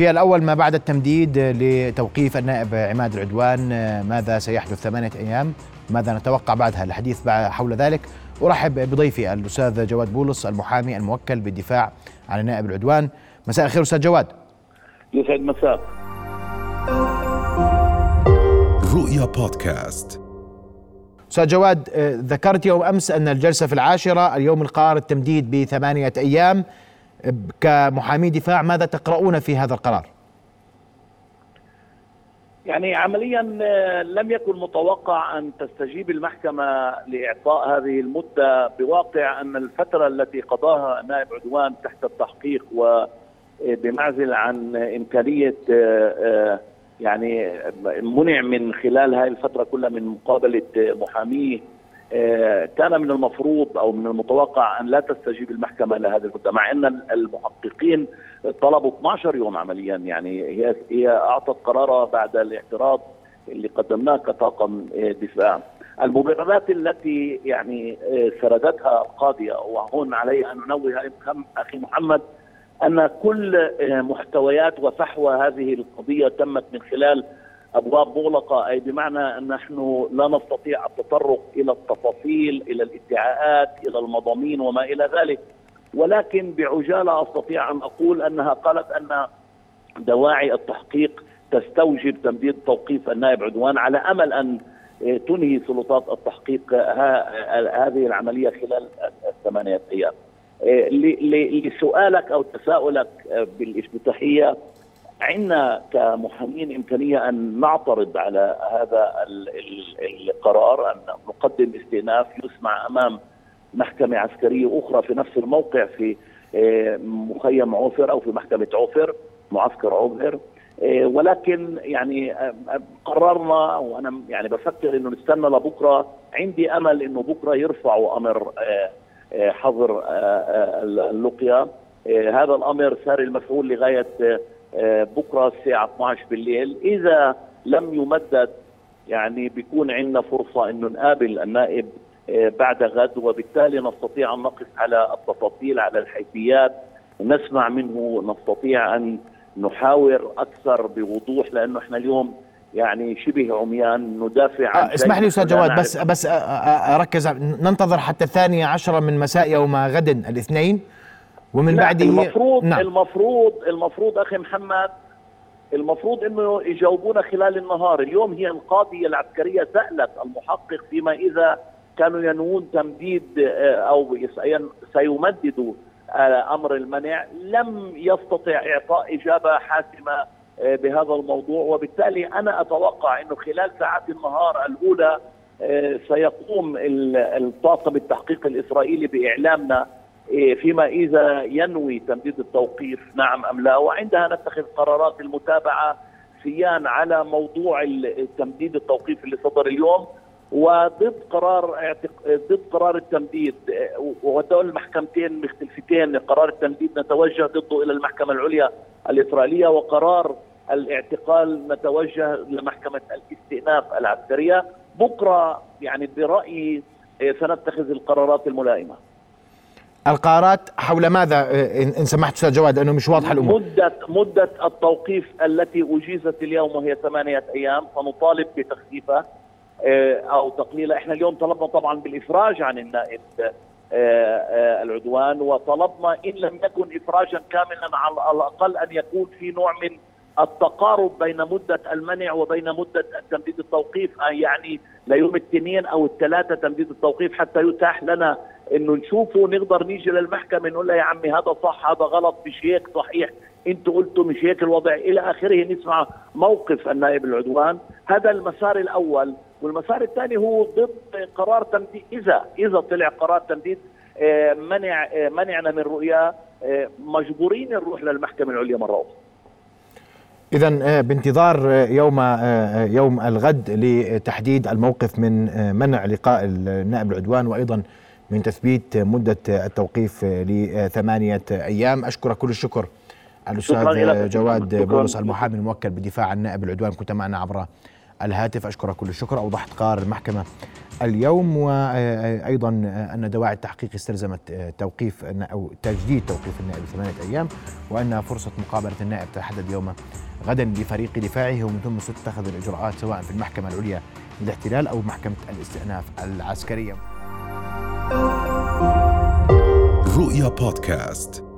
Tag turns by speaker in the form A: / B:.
A: في الأول ما بعد التمديد لتوقيف النائب عماد العدوان ماذا سيحدث ثمانية أيام؟ ماذا نتوقع بعدها؟ الحديث حول ذلك. أرحب بضيفي الأستاذ جواد بولس المحامي الموكل بالدفاع عن النائب العدوان. مساء الخير أستاذ جواد.
B: يسعد مساء
A: رؤيا بودكاست. أستاذ جواد ذكرت يوم أمس أن الجلسة في العاشرة اليوم القرار التمديد بثمانية أيام. كمحامي دفاع ماذا تقرؤون في هذا القرار؟
B: يعني عمليا لم يكن متوقع أن تستجيب المحكمة لإعطاء هذه المدة بواقع أن الفترة التي قضاها نائب عدوان تحت التحقيق وبمعزل عن إمكانية يعني منع من خلال هذه الفترة كلها من مقابلة محاميه آه، كان من المفروض أو من المتوقع أن لا تستجيب المحكمة لهذه المدة مع أن المحققين طلبوا 12 يوم عمليا يعني هي هي أعطت قرارها بعد الاعتراض اللي قدمناه كطاقم آه، دفاع. المبررات التي يعني آه، سردتها القاضية وهون علي أن انوه أخي محمد أن كل محتويات وفحوى هذه القضية تمت من خلال أبواب مغلقة أي بمعنى أن نحن لا نستطيع التطرق إلى التفاصيل إلى الادعاءات إلى المضامين وما إلى ذلك ولكن بعجالة أستطيع أن أقول أنها قالت أن دواعي التحقيق تستوجب تمديد توقيف النائب عدوان على أمل أن تنهي سلطات التحقيق هذه العملية خلال الثمانية أيام. لسؤالك أو تساؤلك بالإفتتاحية عندنا كمحامين إمكانية أن نعترض على هذا القرار أن نقدم استئناف يسمع أمام محكمة عسكرية أخرى في نفس الموقع في آه، مخيم عوفر أو في محكمة عوفر معسكر عوفر. آه، ولكن يعني آه، قررنا وأنا يعني بفكر إنه نستنى لبكرة. عندي أمل إنه بكرة يرفعوا أمر حظر اللقيا هذا الأمر صار المفعول لغاية بكرة الساعة 12 بالليل. إذا لم يمدد يعني بيكون عندنا فرصة إنه نقابل النائب آه، بعد غد وبالتالي نستطيع أن نقف على التفاصيل على الحيثيات. نسمع منه نستطيع أن نحاور أكثر بوضوح لأنه إحنا اليوم يعني شبه عميان ندافع عن
A: آه اسمح لي أستاذ جواد بس بس اركز ننتظر حتى الثانية عشرة من مساء يوم غد الاثنين. ومن بعده
B: المفروض نعم. المفروض المفروض أخي محمد المفروض إنه يجاوبونا خلال النهار. اليوم هي القاضية العسكرية سألت المحقق فيما إذا كانوا ينوون تمديد آه، أو سيمددوا آه، أمر المنع. لم يستطع إعطاء إجابة حاسمة آه، بهذا الموضوع. وبالتالي أنا أتوقع إنه خلال ساعات النهار الأولى سيقوم الطاقم التحقيق الإسرائيلي بإعلامنا فيما إذا ينوي تمديد التوقيف نعم أم لا؟ وعندها نتخذ قرارات المتابعة سيان على موضوع تمديد التوقيف اللي صدر اليوم وضد قرار ضد قرار التمديد. وهدول المحكمتين مختلفتين قرار التمديد نتوجه ضده إلى المحكمة العليا الإسرائيلية وقرار الاعتقال نتوجه لمحكمة الاستئناف العسكرية. بكرة يعني برأيي إيه، سنتخذ القرارات الملائمة.
A: القرارات حول ماذا ان سمحت أستاذ جواد لأنه مش واضحه الأمور.
B: مده مدة التوقيف التي أجيزت اليوم وهي ثمانية أيام سنطالب بتخفيفها آه، أو تقليلها إحنا اليوم طلبنا طبعا بالإفراج عن النائب آه، آه، العدوان وطلبنا إن لم يكن افراجا كاملا على الأقل أن يكون في نوع من التقارب بين مدة المنع وبين مدة تمديد التوقيف يعني ليوم الاثنين أو الثلاثة تمديد التوقيف حتى يتاح لنا إنه نشوفه نقدر نيجي للمحكمة نقول له يا عمي هذا صح هذا غلط مش هيك صحيح. أنتوا قلتوا مش هيك الوضع. إلى آخره نسمع موقف النائب العدوان. هذا المسار الأول. والمسار الثاني هو ضد قرار تمديد. إذا إذا طلع قرار تمديد آه، منع آه، منعنا من رؤيا آه، مجبورين نروح للمحكمة العليا مرة أخرى.
A: إذا بانتظار يوم يوم الغد لتحديد الموقف من منع لقاء النائب العدوان. وأيضا من تثبيت مدة التوقيف لثمانية أيام. أشكر كل الشكر الأستاذ جواد بولس المحامي الموكل بالدفاع عن نائب العدوان. كنت معنا عبر الهاتف. أشكرك كل الشكر. أوضحت قرار المحكمة اليوم وأيضا أن دواعي التحقيق استلزمت توقيف أو تجديد توقيف النائب ثمانيه أيام وأن فرصة مقابلة النائب تحدد يوم غدا لفريق دفاعه. ومن ثم ستتخذ الإجراءات سواء في المحكمة العليا للاحتلال أو محكمة الاستئناف العسكرية. رؤيا بودكاست.